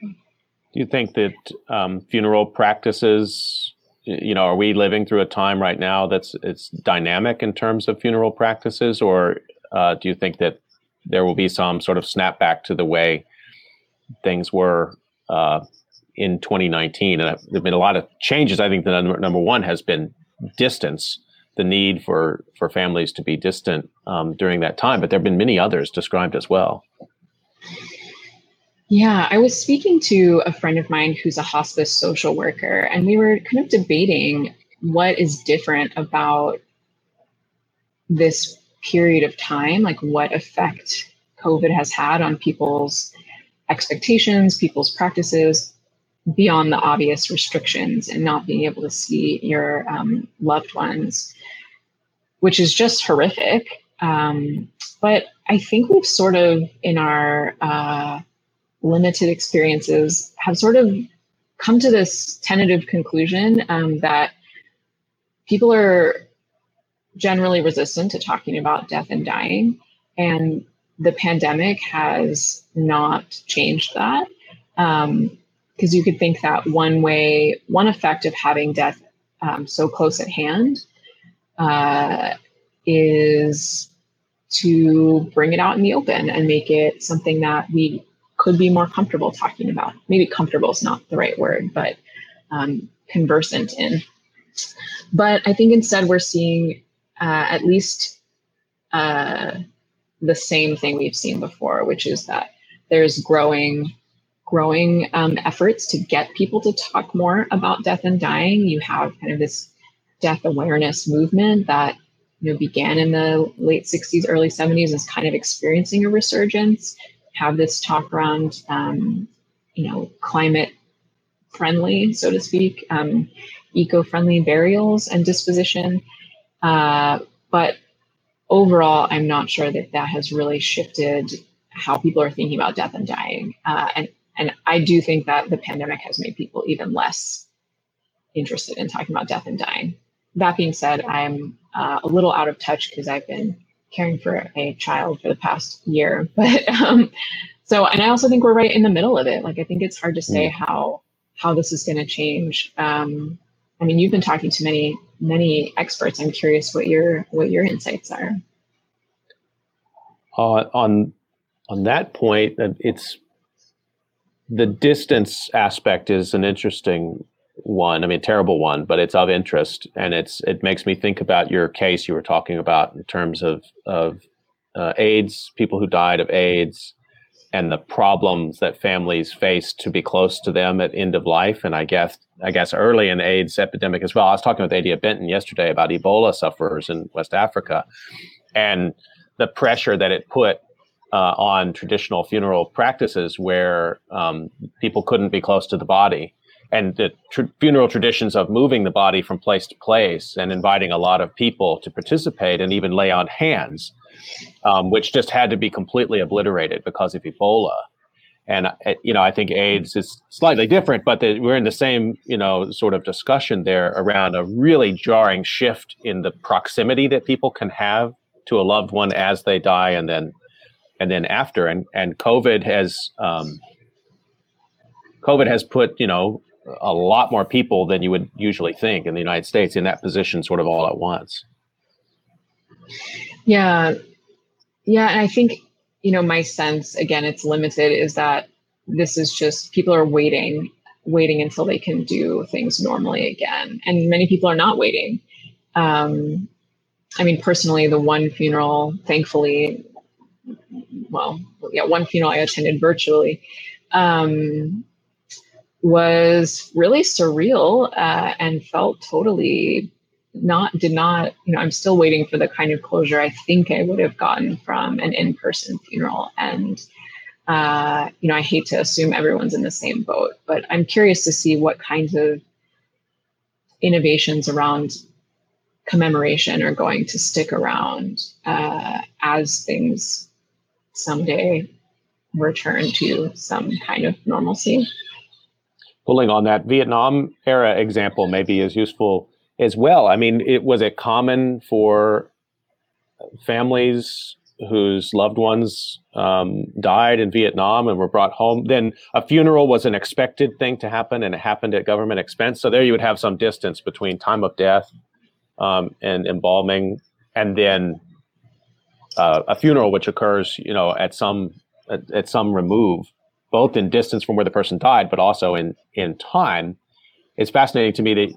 Do you think that um, funeral practices, you know, are we living through a time right now that's it's dynamic in terms of funeral practices, or uh, do you think that there will be some sort of snapback to the way things were uh, in 2019. And there've been a lot of changes. I think the number, number one has been distance, the need for for families to be distant um, during that time. But there have been many others described as well. Yeah, I was speaking to a friend of mine who's a hospice social worker, and we were kind of debating what is different about this period of time, like what effect COVID has had on people's expectations, people's practices beyond the obvious restrictions and not being able to see your um, loved ones, which is just horrific. Um, but I think we've sort of, in our uh, limited experiences, have sort of come to this tentative conclusion um, that people are generally resistant to talking about death and dying. And the pandemic has not change that. Because um, you could think that one way, one effect of having death um, so close at hand uh, is to bring it out in the open and make it something that we could be more comfortable talking about. Maybe comfortable is not the right word, but um, conversant in. But I think instead we're seeing uh, at least uh, the same thing we've seen before, which is that there's growing growing um, efforts to get people to talk more about death and dying. You have kind of this death awareness movement that you know began in the late 60s, early 70s, is kind of experiencing a resurgence. Have this talk around um, you know climate friendly, so to speak, um, eco-friendly burials and disposition. Uh, but overall, I'm not sure that that has really shifted how people are thinking about death and dying. Uh, and and I do think that the pandemic has made people even less interested in talking about death and dying. That being said, I'm uh, a little out of touch because I've been caring for a child for the past year. But um, so, and I also think we're right in the middle of it. Like, I think it's hard to say mm. how how this is going to change. Um, I mean, you've been talking to many many experts. I'm curious what your what your insights are. Uh, on on that point, it's the distance aspect is an interesting one. I mean, terrible one, but it's of interest, and it's it makes me think about your case you were talking about in terms of of uh, AIDS, people who died of AIDS, and the problems that families face to be close to them at end of life. And I guess I guess early in AIDS epidemic as well. I was talking with Adia Benton yesterday about Ebola sufferers in West Africa, and the pressure that it put uh, on traditional funeral practices where um, people couldn't be close to the body and the tr- funeral traditions of moving the body from place to place and inviting a lot of people to participate and even lay on hands, um, which just had to be completely obliterated because of Ebola. And uh, you know, I think AIDS is slightly different, but the, we're in the same you know sort of discussion there around a really jarring shift in the proximity that people can have to a loved one as they die, and then and then after. And and COVID has um, COVID has put you know a lot more people than you would usually think in the United States in that position sort of all at once. Yeah. Yeah. And I think, you know, my sense, again, it's limited, is that this is just people are waiting, waiting until they can do things normally again. And many people are not waiting. Um, I mean, personally, the one funeral, thankfully, well, yeah, one funeral I attended virtually. Um, was really surreal uh, and felt totally not did not you know i'm still waiting for the kind of closure i think i would have gotten from an in-person funeral and uh, you know i hate to assume everyone's in the same boat but i'm curious to see what kinds of innovations around commemoration are going to stick around uh, as things someday return to some kind of normalcy pulling on that Vietnam era example maybe is useful as well. I mean, it was it common for families whose loved ones um, died in Vietnam and were brought home. Then a funeral was an expected thing to happen, and it happened at government expense. So there you would have some distance between time of death um, and embalming, and then uh, a funeral, which occurs, you know, at some at, at some remove both in distance from where the person died, but also in in time. It's fascinating to me to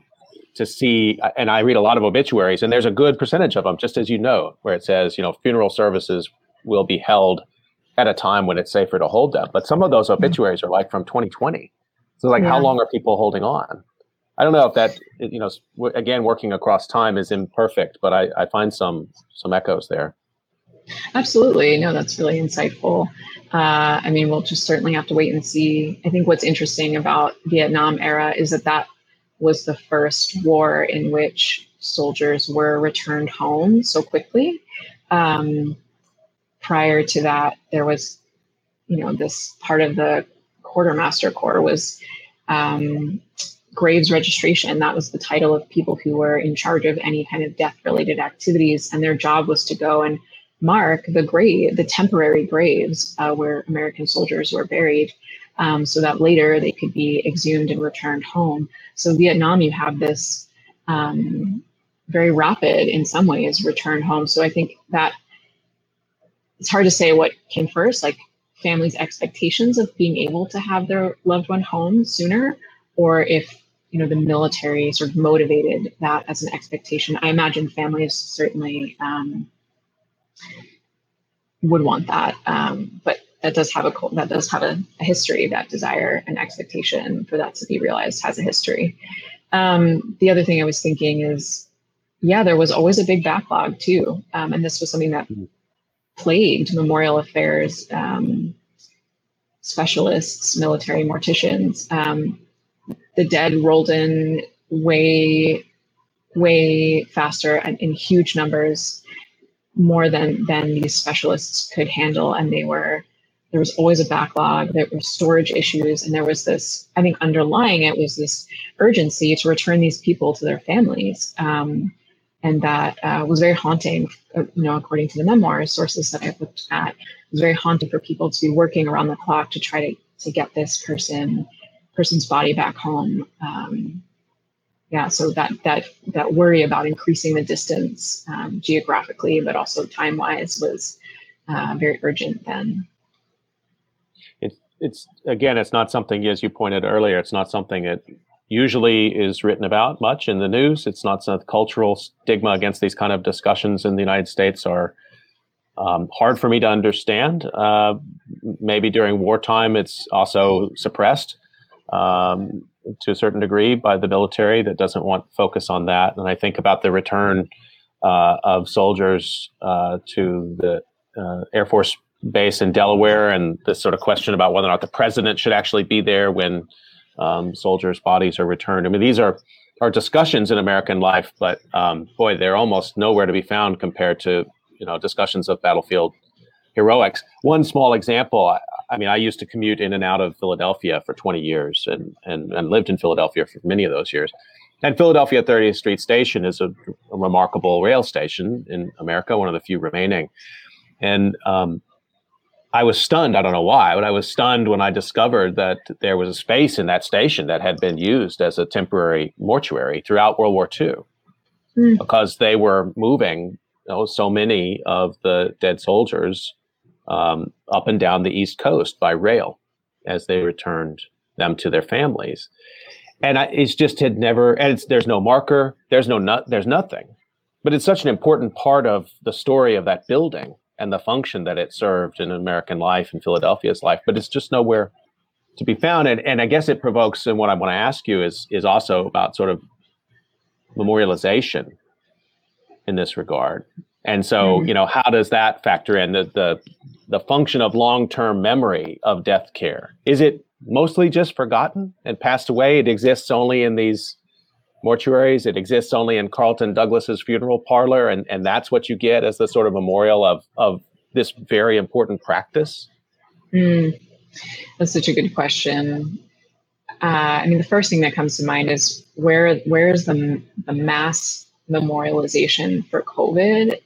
to see, and I read a lot of obituaries, and there's a good percentage of them, just as you know, where it says, you know, funeral services will be held at a time when it's safer to hold them. But some of those mm-hmm. obituaries are like from 2020. So, like, yeah. how long are people holding on? I don't know if that, you know, again, working across time is imperfect, but I, I find some some echoes there. Absolutely. No, that's really insightful. Uh, I mean, we'll just certainly have to wait and see. I think what's interesting about Vietnam era is that that was the first war in which soldiers were returned home so quickly. Um, prior to that, there was, you know, this part of the quartermaster corps was um, graves registration. That was the title of people who were in charge of any kind of death related activities. And their job was to go and mark the grave, the temporary graves uh, where American soldiers were buried, um, so that later they could be exhumed and returned home. So Vietnam, you have this um, very rapid, in some ways, return home. So I think that it's hard to say what came first, like families' expectations of being able to have their loved one home sooner, or if you know the military sort of motivated that as an expectation. I imagine families certainly. Um, would want that. Um, but that does have a that does have a, a, history. That desire and expectation for that to be realized has a history. Um, the other thing I was thinking is, yeah, there was always a big backlog too, um, and this was something that plagued memorial affairs um, specialists, military morticians. Um, the dead rolled in way, way faster and in huge numbers more than than these specialists could handle and they were there was always a backlog there were storage issues and there was this i think underlying it was this urgency to return these people to their families um, and that uh, was very haunting. Uh, you know, according to the memoirs, sources that I've looked at, it was very haunting for people to be working around the clock to try to to get this person person's body back home. Um, yeah, so that that that worry about increasing the distance um, geographically, but also time wise, was uh, very urgent then. It's it's again, it's not something as you pointed earlier. It's not something that usually is written about much in the news. It's not some cultural stigma against these kind of discussions in the United States are um, hard for me to understand. Uh, maybe during wartime, it's also suppressed um, to a certain degree by the military that doesn't want focus on that. And I think about the return uh, of soldiers uh, to the uh, Air Force base in Delaware and this sort of question about whether or not the president should actually be there when um, soldiers' bodies are returned. I mean, these are are discussions in American life, but um, boy, they're almost nowhere to be found compared to you know discussions of battlefield heroics. One small example. I, I mean, I used to commute in and out of Philadelphia for 20 years, and and, and lived in Philadelphia for many of those years. And Philadelphia 30th Street Station is a, a remarkable rail station in America, one of the few remaining. And um, I was stunned. I don't know why, but I was stunned when I discovered that there was a space in that station that had been used as a temporary mortuary throughout World War II mm. because they were moving you know, so many of the dead soldiers um, up and down the East Coast by rail as they returned them to their families. And I, it's just had never, and there's no marker, there's no, nut, there's nothing. But it's such an important part of the story of that building and the function that it served in American life and Philadelphia's life, but it's just nowhere to be found. And, and I guess it provokes, and what I want to ask you is is also about sort of memorialization in this regard. And so, mm-hmm. you know, how does that factor in the the the function of long term memory of death care? Is it mostly just forgotten and passed away? It exists only in these mortuaries. It exists only in Carlton Douglas's funeral parlor, and, and that's what you get as the sort of memorial of of this very important practice. Mm, that's such a good question. Uh, I mean, the first thing that comes to mind is where where is the the mass memorialization for COVID?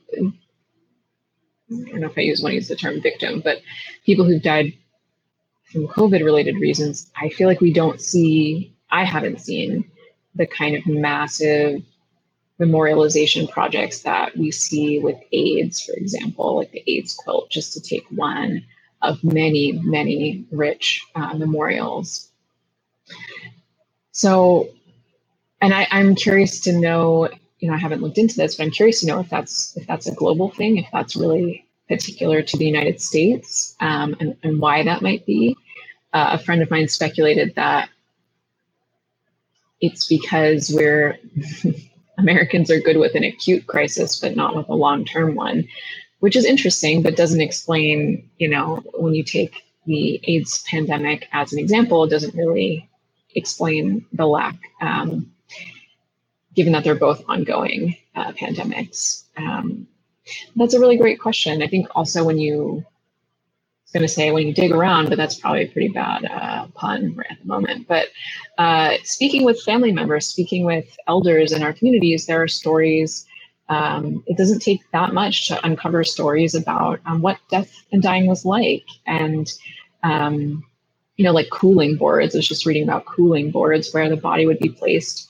I don't know if I use want to use the term victim, but people who've died from COVID related reasons, I feel like we don't see. I haven't seen the kind of massive memorialization projects that we see with AIDS, for example, like the AIDS quilt, just to take one of many, many rich uh, memorials. So, and I, I'm curious to know, you know, I haven't looked into this, but I'm curious to know if that's if that's a global thing, if that's really particular to the United States, um, and, and why that might be. Uh, a friend of mine speculated that it's because we're Americans are good with an acute crisis, but not with a long term one, which is interesting, but doesn't explain, you know, when you take the AIDS pandemic as an example, it doesn't really explain the lack, um, given that they're both ongoing uh, pandemics. Um, that's a really great question. I think also when you going to say when you dig around, but that's probably a pretty bad uh, pun at the moment. But uh, speaking with family members, speaking with elders in our communities, there are stories. Um, it doesn't take that much to uncover stories about um, what death and dying was like, and um, you know, like cooling boards. I was just reading about cooling boards where the body would be placed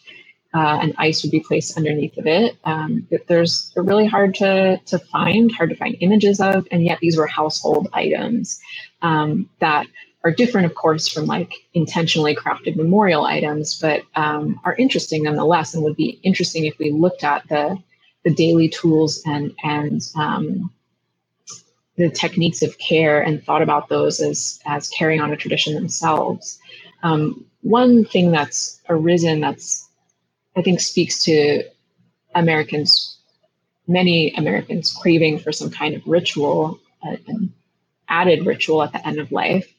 uh, and ice would be placed underneath of it. Um, there's really hard to to find, hard to find images of, and yet these were household items um, that are different, of course, from like intentionally crafted memorial items, but um, are interesting nonetheless, and would be interesting if we looked at the the daily tools and and um, the techniques of care and thought about those as as carrying on a tradition themselves. Um, one thing that's arisen that's I think speaks to Americans, many Americans craving for some kind of ritual, uh, an added ritual at the end of life,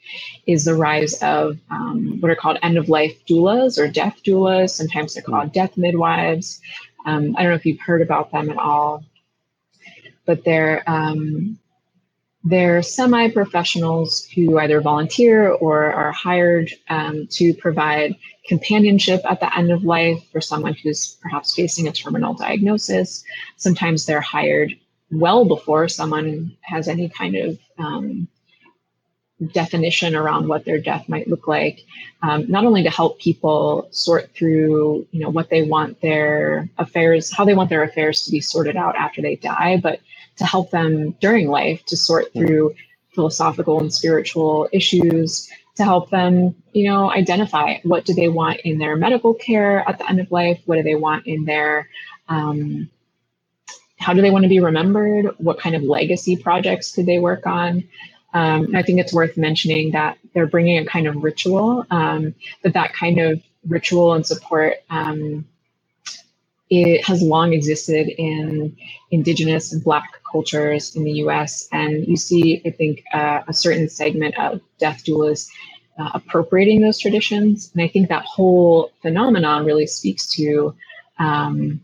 is the rise of um, what are called end of life doulas or death doulas. Sometimes they're called death midwives. Um, I don't know if you've heard about them at all, but they're um, they're semi professionals who either volunteer or are hired um, to provide companionship at the end of life for someone who's perhaps facing a terminal diagnosis. Sometimes they're hired well before someone has any kind of um, definition around what their death might look like um, not only to help people sort through you know what they want their affairs how they want their affairs to be sorted out after they die but to help them during life to sort through philosophical and spiritual issues to help them you know identify what do they want in their medical care at the end of life what do they want in their um, how do they want to be remembered what kind of legacy projects could they work on? Um, I think it's worth mentioning that they're bringing a kind of ritual, um, but that kind of ritual and support um, it has long existed in indigenous and black cultures in the US. And you see, I think, uh, a certain segment of death doulas uh, appropriating those traditions. And I think that whole phenomenon really speaks to um,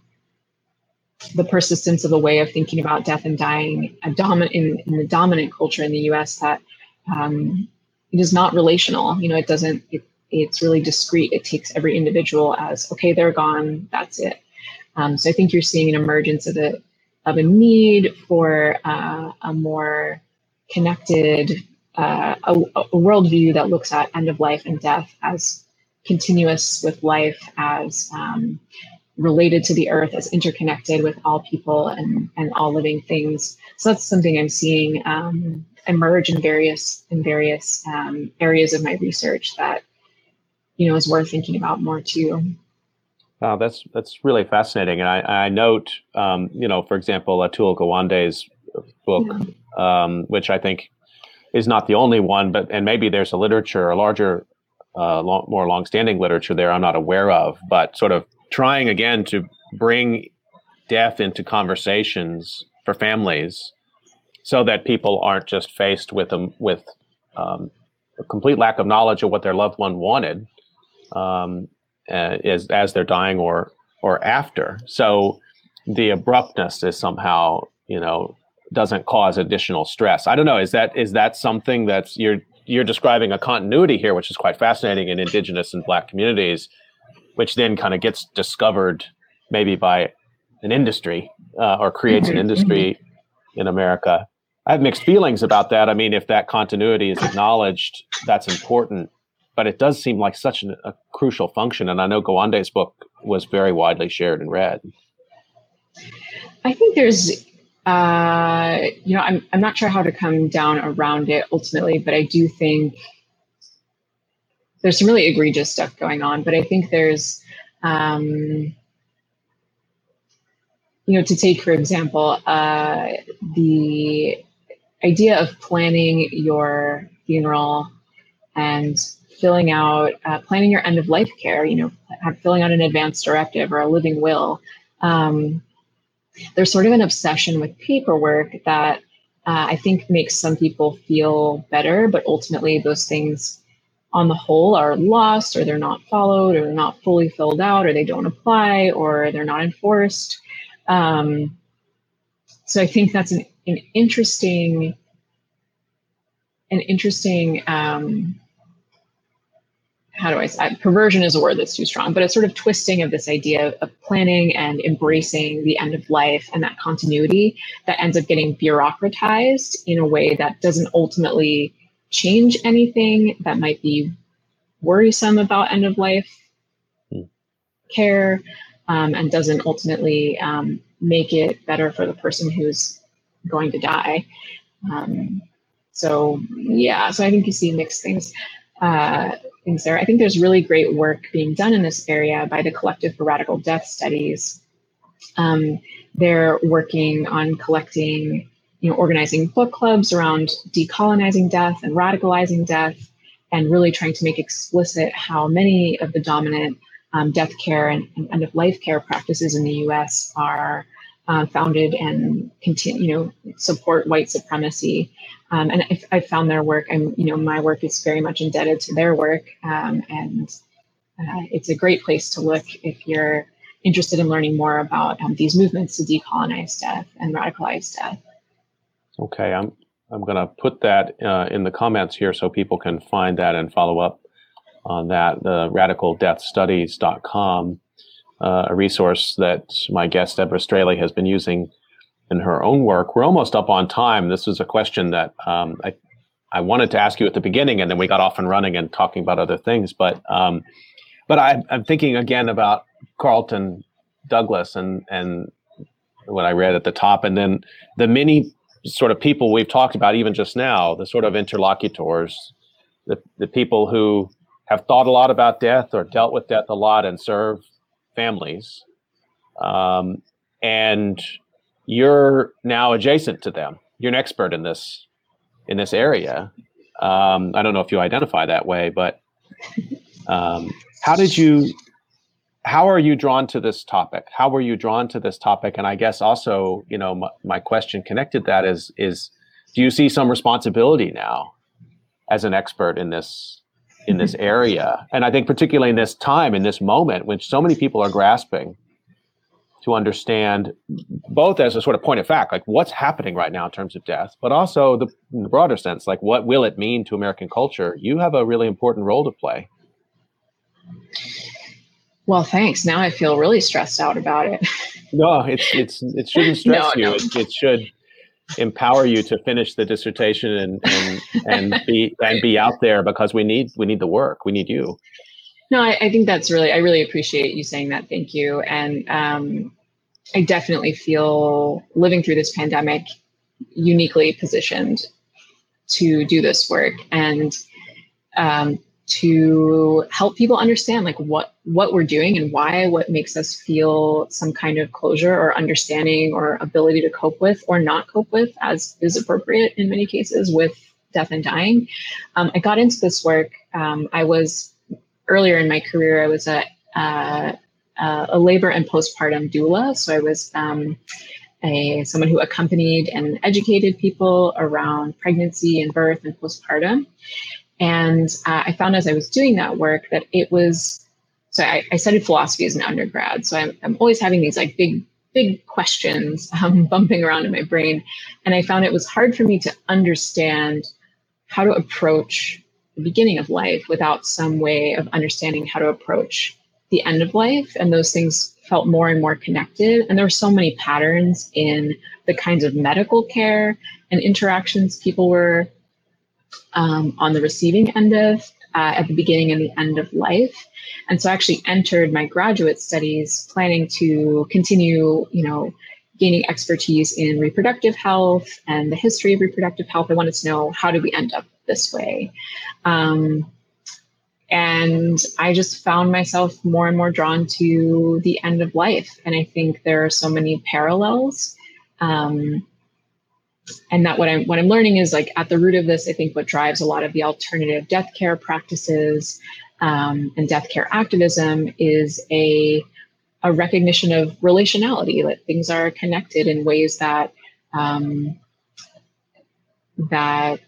the persistence of a way of thinking about death and dying in, in the dominant culture in the US that um, it is not relational. You know, it doesn't, it, it's really discrete. It takes every individual as, okay, they're gone, that's it. Um, so I think you're seeing an emergence of a, of a need for uh, a more connected, uh, a, a worldview that looks at end of life and death as continuous with life, as um, related to the earth, as interconnected with all people and, and all living things. So that's something I'm seeing um, emerge in various in various um, areas of my research that you know is worth thinking about more too. Wow, that's that's really fascinating, and I, I note, um, you know, for example, Atul Gawande's book, yeah. um, which I think is not the only one, but and maybe there's a literature, a larger, uh, long, more longstanding literature there I'm not aware of, but sort of trying again to bring death into conversations for families so that people aren't just faced with them with um, a complete lack of knowledge of what their loved one wanted um, uh, as as they're dying or or after. So the abruptness is somehow you know doesn't cause additional stress. I don't know. Is that is that something that's you're you're describing a continuity here, which is quite fascinating in indigenous and black communities which then kind of gets discovered maybe by an industry uh, or creates an mm-hmm. industry in America. I have mixed feelings about that. I mean, if that continuity is acknowledged, that's important. But it does seem like such an, a crucial function. And I know Gawande's book was very widely shared and read. I think there's, uh, you know, I'm, I'm not sure how to come down around it ultimately, but I do think there's some really egregious stuff going on, but I think there's, um, you know, to take for example, uh, the idea of planning your funeral and filling out, uh, planning your end of life care, you know, filling out an advance directive or a living will. Um, there's sort of an obsession with paperwork that uh, I think makes some people feel better, but ultimately those things on the whole are lost or they're not followed or they're not fully filled out or they don't apply or they're not enforced. Um, so I think that's an, an interesting, an interesting, um, how do I say, perversion is a word that's too strong, but it's sort of twisting of this idea of planning and embracing the end of life and that continuity that ends up getting bureaucratized in a way that doesn't ultimately change anything that might be worrisome about end of life hmm. care um, and doesn't ultimately um, make it better for the person who's going to die. Um, so yeah, so I think you see mixed things. Uh, things there. I think there's really great work being done in this area by the Collective for Radical Death Studies. Um, they're working on collecting you know, organizing book clubs around decolonizing death and radicalizing death, and really trying to make explicit how many of the dominant um, death care and, and, end of life care practices in the U.S. are uh, founded and continue, you know, support white supremacy. Um, and I, I, found their work, and you know, my work is very much indebted to their work, um, and uh, it's a great place to look if you're interested in learning more about um, these movements to decolonize death and radicalize death. Okay, I'm I'm going to put that uh, in the comments here so people can find that and follow up on that, the radicaldeathstudies.com, uh, a resource that my guest Deborah Straley has been using in her own work. We're almost up on time. This is a question that um, I, I wanted to ask you at the beginning, and then we got off and running and talking about other things. But um, but I, I'm thinking again about Carlton Douglas and and what I read at the top, and then the many sort of people we've talked about even just now, the sort of interlocutors, the the people who have thought a lot about death or dealt with death a lot and serve families, um, and you're now adjacent to them. You're an expert in this in this area. Um, I don't know if you identify that way, but um, how did you how are you drawn to this topic how were you drawn to this topic and i guess also you know my, my question connected that is is do you see some responsibility now as an expert in this in this area and i think particularly in this time in this moment when so many people are grasping to understand both as a sort of point of fact like what's happening right now in terms of death but also the, in the broader sense like what will it mean to american culture you have a really important role to play well, thanks. Now I feel really stressed out about it. no, it's it's it shouldn't stress no, you. No. It, it, should empower you to finish the dissertation and and and be and be out there because we need we need the work. We need you. No, I, I think that's really I really appreciate you saying that. Thank you. And um, I definitely feel living through this pandemic uniquely positioned to do this work and um, to help people understand like what what we're doing and why what makes us feel some kind of closure or understanding or ability to cope with or not cope with as is appropriate in many cases with death and dying um, i got into this work um, i was earlier in my career i was a, a, a labor and postpartum doula so i was um, a someone who accompanied and educated people around pregnancy and birth and postpartum and uh, I found as I was doing that work that it was, so I, I studied philosophy as an undergrad. So I'm, I'm always having these like big, big questions um, bumping around in my brain. And I found it was hard for me to understand how to approach beginning of life without some way of understanding how to approach the end of life. And those things felt more and more connected. And there were so many patterns in the kinds of medical care and interactions people were um, on the receiving end of uh, at the beginning and the end of life. And so I actually entered my graduate studies planning to continue, you know, gaining expertise in reproductive health and the history of reproductive health. I wanted to know how did we end up this way? Um, and I just found myself more and more drawn to the end of life. And I think there are so many parallels. Um, and that what I'm what I'm learning is like at the root of this, I think what drives a lot of the alternative death care practices um, and death care activism is a a recognition of relationality that things are connected in ways that um, that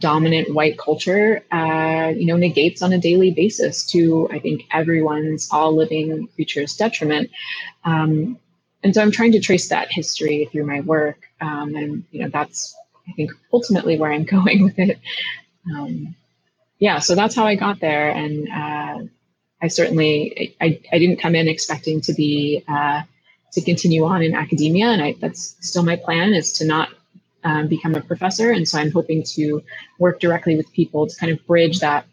dominant white culture uh, you know negates on a daily basis to I think everyone's all living creatures detriment. Um, and so I'm trying to trace that history through my work, um, and you know that's I think ultimately where I'm going with it. Um, yeah, so that's how I got there, and uh, I certainly I, I didn't come in expecting to be uh, to continue on in academia, and I, that's still my plan is to not um, become a professor, and so I'm hoping to work directly with people to kind of bridge that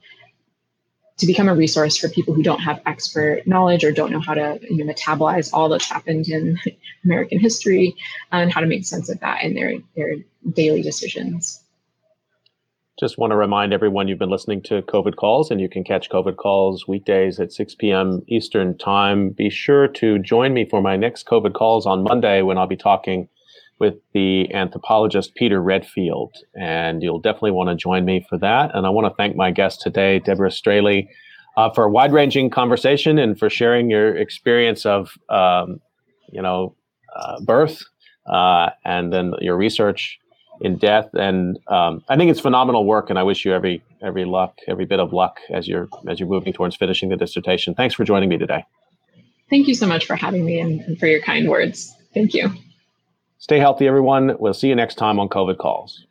to become a resource for people who don't have expert knowledge or don't know how to you know, metabolize all that's happened in American history and how to make sense of that in their, their daily decisions. Just want to remind everyone you've been listening to COVID Calls, and you can catch COVID Calls weekdays at 6 p.m. Eastern Time. Be sure to join me for my next COVID Calls on Monday when I'll be talking with the anthropologist Peter Redfield. And you'll definitely want to join me for that. And I want to thank my guest today, Deborah Straley, uh, for a wide ranging conversation and for sharing your experience of, um, you know, uh, birth uh, and then your research in death. And um, I think it's phenomenal work. And I wish you every every luck, every bit of luck as you're as you're moving towards finishing the dissertation. Thanks for joining me today. Thank you so much for having me and, and for your kind words. Thank you. Stay healthy, everyone. We'll see you next time on COVID Calls.